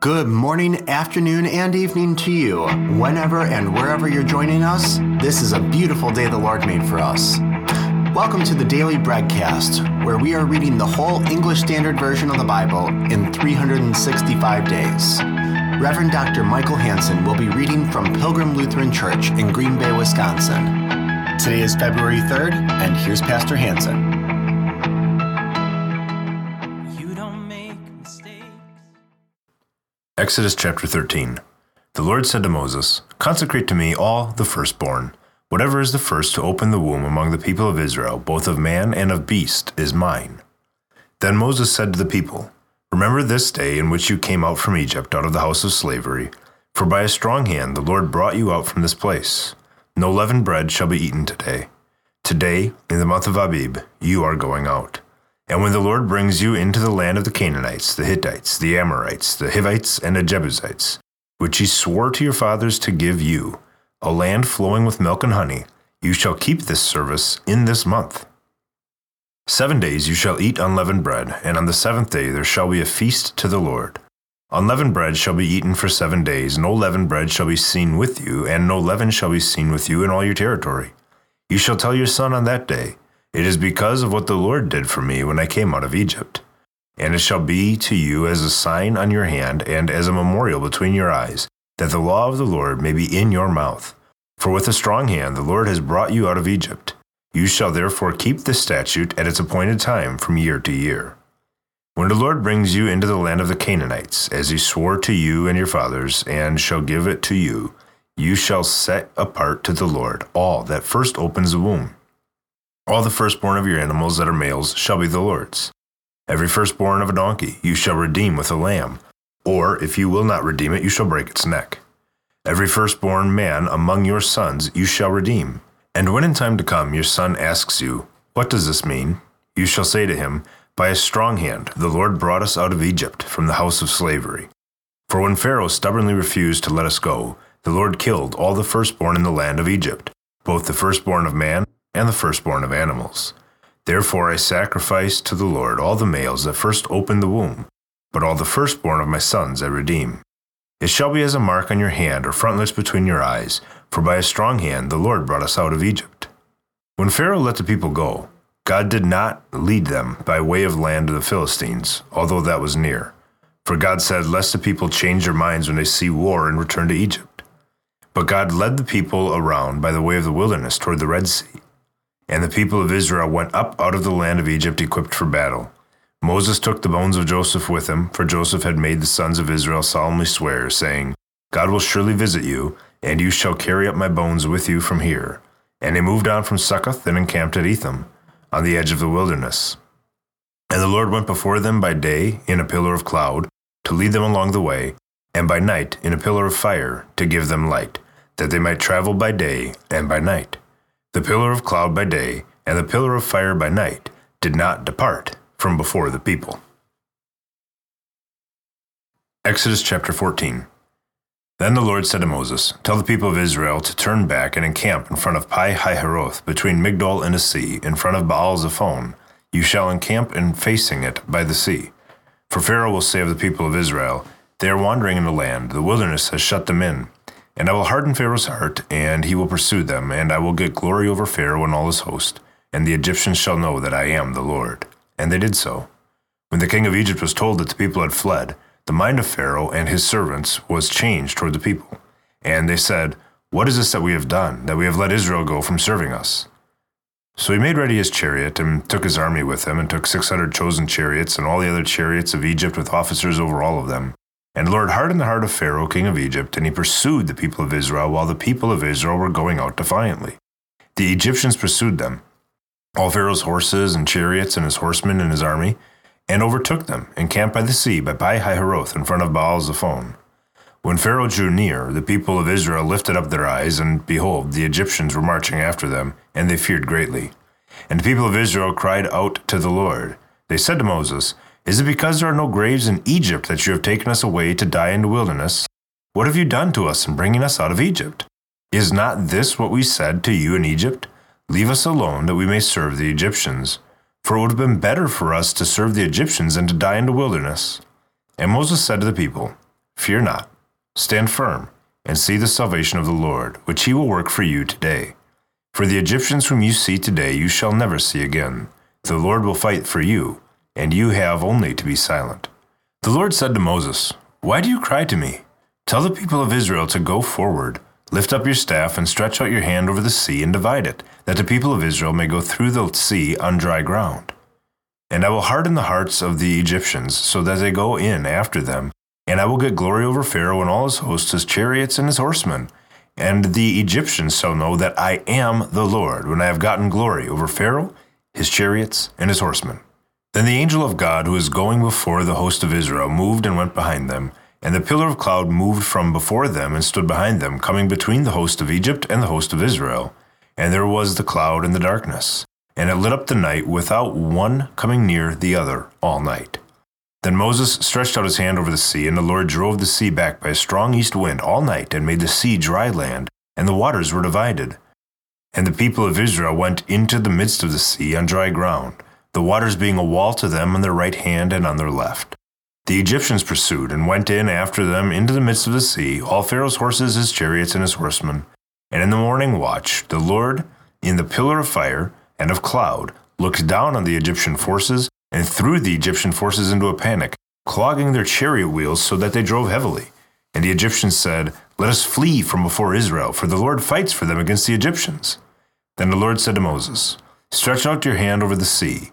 Good morning, afternoon, and evening to you. Whenever and wherever you're joining us, this is a beautiful day the Lord made for us. Welcome to the Daily Breadcast, where we are reading the whole English Standard Version of the Bible in 365 days. Reverend Dr. Michael Hansen will be reading from Pilgrim Lutheran Church in Green Bay, Wisconsin. Today is February 3rd, and here's Pastor Hansen. Exodus chapter 13. The Lord said to Moses, Consecrate to me all the firstborn. Whatever is the first to open the womb among the people of Israel, both of man and of beast, is mine. Then Moses said to the people, Remember this day in which you came out from Egypt, out of the house of slavery. For by a strong hand the Lord brought you out from this place. No leavened bread shall be eaten today. Today, in the month of Abib, you are going out. And when the Lord brings you into the land of the Canaanites, the Hittites, the Amorites, the Hivites, and the Jebusites, which he swore to your fathers to give you, a land flowing with milk and honey, you shall keep this service in this month. Seven days you shall eat unleavened bread, and on the seventh day there shall be a feast to the Lord. Unleavened bread shall be eaten for seven days, no leavened bread shall be seen with you, and no leaven shall be seen with you in all your territory. You shall tell your son on that day, it is because of what the Lord did for me when I came out of Egypt. And it shall be to you as a sign on your hand and as a memorial between your eyes, that the law of the Lord may be in your mouth. For with a strong hand the Lord has brought you out of Egypt. You shall therefore keep this statute at its appointed time from year to year. When the Lord brings you into the land of the Canaanites, as he swore to you and your fathers, and shall give it to you, you shall set apart to the Lord all that first opens the womb all the firstborn of your animals that are males shall be the Lord's. Every firstborn of a donkey you shall redeem with a lamb, or if you will not redeem it, you shall break its neck. Every firstborn man among your sons you shall redeem. And when in time to come your son asks you, What does this mean? You shall say to him, By a strong hand the Lord brought us out of Egypt from the house of slavery. For when Pharaoh stubbornly refused to let us go, the Lord killed all the firstborn in the land of Egypt, both the firstborn of man and the firstborn of animals. Therefore I sacrifice to the Lord all the males that first open the womb, but all the firstborn of my sons I redeem. It shall be as a mark on your hand or frontlets between your eyes, for by a strong hand the Lord brought us out of Egypt. When Pharaoh let the people go, God did not lead them by way of land of the Philistines, although that was near. For God said, Lest the people change their minds when they see war and return to Egypt. But God led the people around by the way of the wilderness toward the Red Sea. And the people of Israel went up out of the land of Egypt equipped for battle. Moses took the bones of Joseph with him, for Joseph had made the sons of Israel solemnly swear, saying, God will surely visit you, and you shall carry up my bones with you from here. And they moved on from Succoth and encamped at Etham, on the edge of the wilderness. And the Lord went before them by day in a pillar of cloud, to lead them along the way, and by night in a pillar of fire, to give them light, that they might travel by day and by night. The pillar of cloud by day and the pillar of fire by night did not depart from before the people. Exodus chapter 14. Then the Lord said to Moses, Tell the people of Israel to turn back and encamp in front of Pi Hahiroth, between Migdol and the sea, in front of Baal Zephon. You shall encamp in facing it by the sea. For Pharaoh will say of the people of Israel, They are wandering in the land, the wilderness has shut them in. And I will harden Pharaoh's heart, and he will pursue them, and I will get glory over Pharaoh and all his host, and the Egyptians shall know that I am the Lord. And they did so. When the king of Egypt was told that the people had fled, the mind of Pharaoh and his servants was changed toward the people. And they said, What is this that we have done, that we have let Israel go from serving us? So he made ready his chariot, and took his army with him, and took six hundred chosen chariots, and all the other chariots of Egypt with officers over all of them. And the Lord hardened the heart of Pharaoh, king of Egypt, and he pursued the people of Israel while the people of Israel were going out defiantly. The Egyptians pursued them, all Pharaoh's horses and chariots and his horsemen and his army, and overtook them, and camped by the sea by Pi Hahiroth in front of Baal Zephon. When Pharaoh drew near, the people of Israel lifted up their eyes, and behold, the Egyptians were marching after them, and they feared greatly. And the people of Israel cried out to the Lord. They said to Moses, is it because there are no graves in Egypt that you have taken us away to die in the wilderness? What have you done to us in bringing us out of Egypt? Is not this what we said to you in Egypt? Leave us alone that we may serve the Egyptians. For it would have been better for us to serve the Egyptians than to die in the wilderness. And Moses said to the people, Fear not, stand firm, and see the salvation of the Lord, which he will work for you today. For the Egyptians whom you see today you shall never see again. The Lord will fight for you, and you have only to be silent. The Lord said to Moses, Why do you cry to me? Tell the people of Israel to go forward. Lift up your staff and stretch out your hand over the sea and divide it, that the people of Israel may go through the sea on dry ground. And I will harden the hearts of the Egyptians, so that they go in after them. And I will get glory over Pharaoh and all his hosts, his chariots and his horsemen. And the Egyptians shall know that I am the Lord, when I have gotten glory over Pharaoh, his chariots, and his horsemen. Then the angel of God, who is going before the host of Israel, moved and went behind them. And the pillar of cloud moved from before them and stood behind them, coming between the host of Egypt and the host of Israel. And there was the cloud and the darkness and it lit up the night without one coming near the other all night. Then Moses stretched out his hand over the sea, and the Lord drove the sea back by a strong east wind all night, and made the sea dry land, and the waters were divided. And the people of Israel went into the midst of the sea on dry ground, the waters being a wall to them on their right hand and on their left. The Egyptians pursued and went in after them into the midst of the sea, all Pharaoh's horses, his chariots, and his horsemen. And in the morning watch, the Lord, in the pillar of fire, and of cloud, looked down on the Egyptian forces and threw the Egyptian forces into a panic, clogging their chariot wheels so that they drove heavily. And the Egyptians said, Let us flee from before Israel, for the Lord fights for them against the Egyptians. Then the Lord said to Moses, Stretch out your hand over the sea,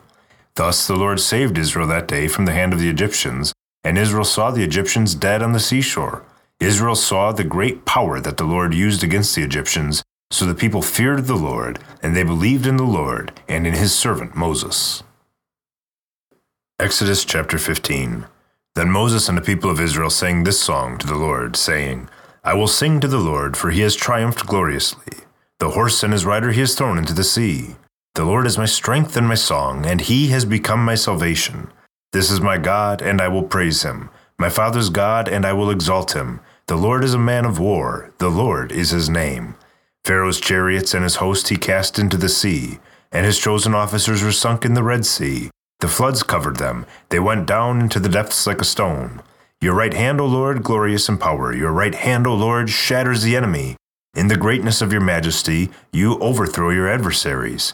Thus the Lord saved Israel that day from the hand of the Egyptians, and Israel saw the Egyptians dead on the seashore. Israel saw the great power that the Lord used against the Egyptians, so the people feared the Lord, and they believed in the Lord and in his servant Moses. Exodus chapter 15 Then Moses and the people of Israel sang this song to the Lord, saying, I will sing to the Lord, for he has triumphed gloriously. The horse and his rider he has thrown into the sea. The Lord is my strength and my song, and he has become my salvation. This is my God, and I will praise him, my father's God, and I will exalt him. The Lord is a man of war, the Lord is his name. Pharaoh's chariots and his host he cast into the sea, and his chosen officers were sunk in the Red Sea. The floods covered them, they went down into the depths like a stone. Your right hand, O Lord, glorious in power, your right hand, O Lord, shatters the enemy. In the greatness of your majesty, you overthrow your adversaries.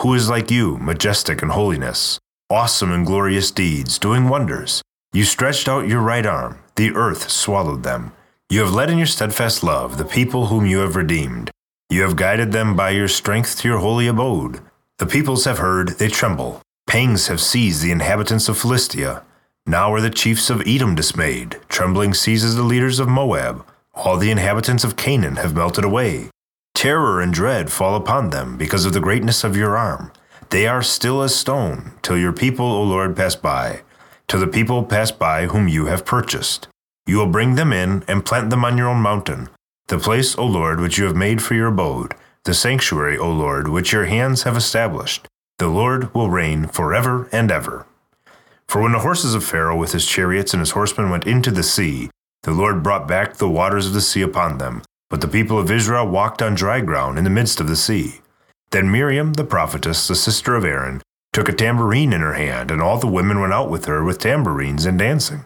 Who is like you, majestic in holiness, awesome in glorious deeds, doing wonders? You stretched out your right arm, the earth swallowed them. You have led in your steadfast love the people whom you have redeemed. You have guided them by your strength to your holy abode. The peoples have heard, they tremble. Pangs have seized the inhabitants of Philistia. Now are the chiefs of Edom dismayed. Trembling seizes the leaders of Moab. All the inhabitants of Canaan have melted away. Terror and dread fall upon them because of the greatness of your arm. They are still as stone, till your people, O Lord, pass by, till the people pass by whom you have purchased. You will bring them in and plant them on your own mountain the place, O Lord, which you have made for your abode, the sanctuary, O Lord, which your hands have established. The Lord will reign forever and ever. For when the horses of Pharaoh with his chariots and his horsemen went into the sea, the Lord brought back the waters of the sea upon them. But the people of Israel walked on dry ground in the midst of the sea. Then Miriam, the prophetess, the sister of Aaron, took a tambourine in her hand, and all the women went out with her with tambourines and dancing.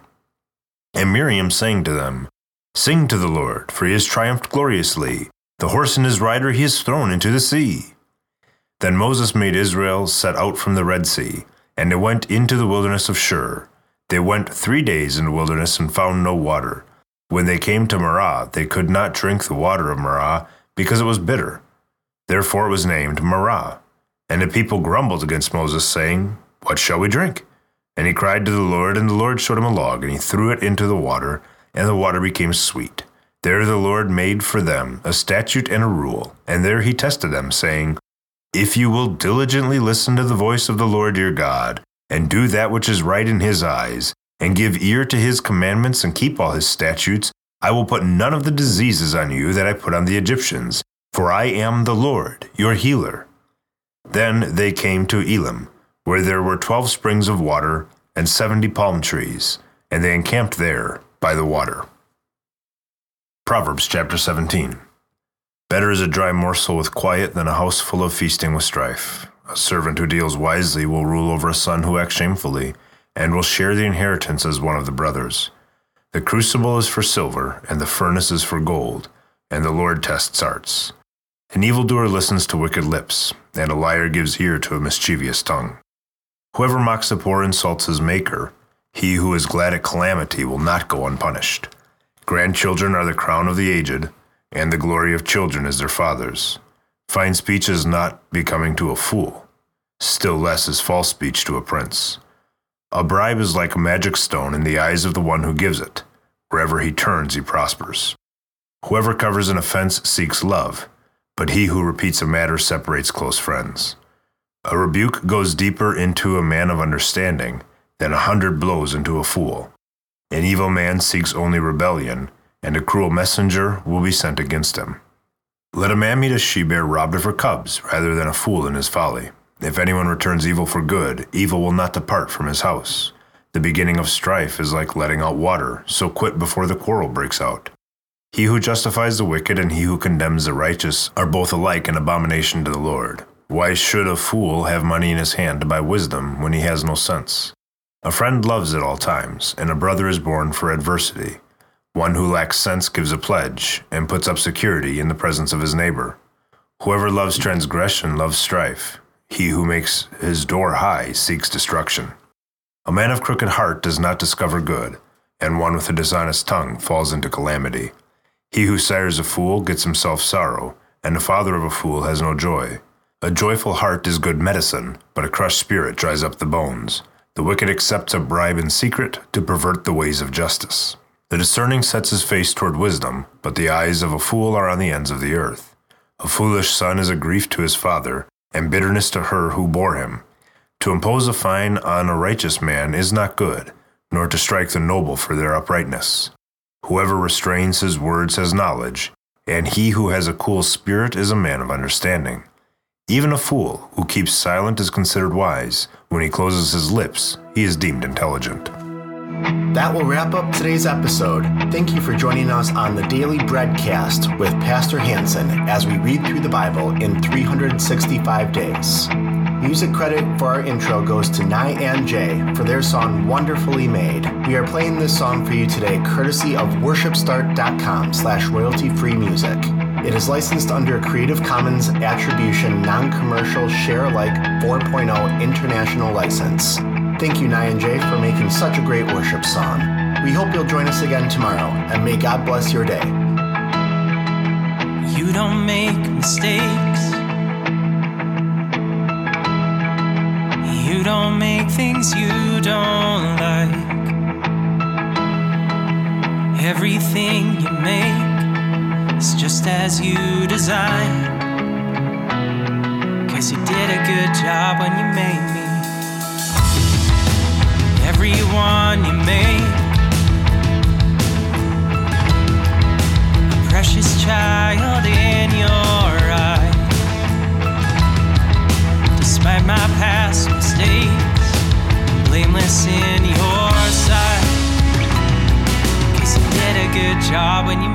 And Miriam sang to them, Sing to the Lord, for he has triumphed gloriously. The horse and his rider he has thrown into the sea. Then Moses made Israel set out from the Red Sea, and they went into the wilderness of Shur. They went three days in the wilderness and found no water. When they came to Marah, they could not drink the water of Marah because it was bitter. Therefore it was named Marah. And the people grumbled against Moses, saying, What shall we drink? And he cried to the Lord, and the Lord showed him a log, and he threw it into the water, and the water became sweet. There the Lord made for them a statute and a rule, and there he tested them, saying, If you will diligently listen to the voice of the Lord your God, and do that which is right in his eyes, and give ear to his commandments, and keep all his statutes, I will put none of the diseases on you that I put on the Egyptians, for I am the Lord, your healer. Then they came to Elim, where there were twelve springs of water and seventy palm trees, and they encamped there by the water. Proverbs chapter 17. Better is a dry morsel with quiet than a house full of feasting with strife. A servant who deals wisely will rule over a son who acts shamefully, and will share the inheritance as one of the brothers. The crucible is for silver, and the furnace is for gold, and the Lord tests hearts. An evildoer listens to wicked lips, and a liar gives ear to a mischievous tongue. Whoever mocks the poor insults his maker. He who is glad at calamity will not go unpunished. Grandchildren are the crown of the aged, and the glory of children is their fathers. Fine speech is not becoming to a fool, still less is false speech to a prince. A bribe is like a magic stone in the eyes of the one who gives it. Wherever he turns, he prospers. Whoever covers an offense seeks love but he who repeats a matter separates close friends. A rebuke goes deeper into a man of understanding than a hundred blows into a fool. An evil man seeks only rebellion, and a cruel messenger will be sent against him. Let a man meet a she bear robbed of her cubs, rather than a fool in his folly. If anyone returns evil for good, evil will not depart from his house. The beginning of strife is like letting out water, so quit before the quarrel breaks out. He who justifies the wicked and he who condemns the righteous are both alike an abomination to the Lord. Why should a fool have money in his hand to buy wisdom when he has no sense? A friend loves at all times, and a brother is born for adversity. One who lacks sense gives a pledge, and puts up security in the presence of his neighbor. Whoever loves transgression loves strife. He who makes his door high seeks destruction. A man of crooked heart does not discover good, and one with a dishonest tongue falls into calamity. He who sires a fool gets himself sorrow, and the father of a fool has no joy. A joyful heart is good medicine, but a crushed spirit dries up the bones. The wicked accepts a bribe in secret to pervert the ways of justice. The discerning sets his face toward wisdom, but the eyes of a fool are on the ends of the earth. A foolish son is a grief to his father, and bitterness to her who bore him. To impose a fine on a righteous man is not good, nor to strike the noble for their uprightness. Whoever restrains his words has knowledge, and he who has a cool spirit is a man of understanding. Even a fool who keeps silent is considered wise. When he closes his lips, he is deemed intelligent. That will wrap up today's episode. Thank you for joining us on the Daily Breadcast with Pastor Hansen as we read through the Bible in 365 days. Music credit for our intro goes to Nai and J for their song Wonderfully Made. We are playing this song for you today courtesy of worshipstart.com slash royalty-free music. It is licensed under a Creative Commons Attribution Non-Commercial Share Alike 4.0 International License. Thank you, Nai and J, for making such a great worship song. We hope you'll join us again tomorrow, and may God bless your day. You don't make mistakes. You don't make things you don't like. Everything you make is just as you designed. Cause you did a good job when you made me. Everyone you made, a precious child in your eye. Despite my past mistakes, I'm blameless in your sight. Cause you did a good job when you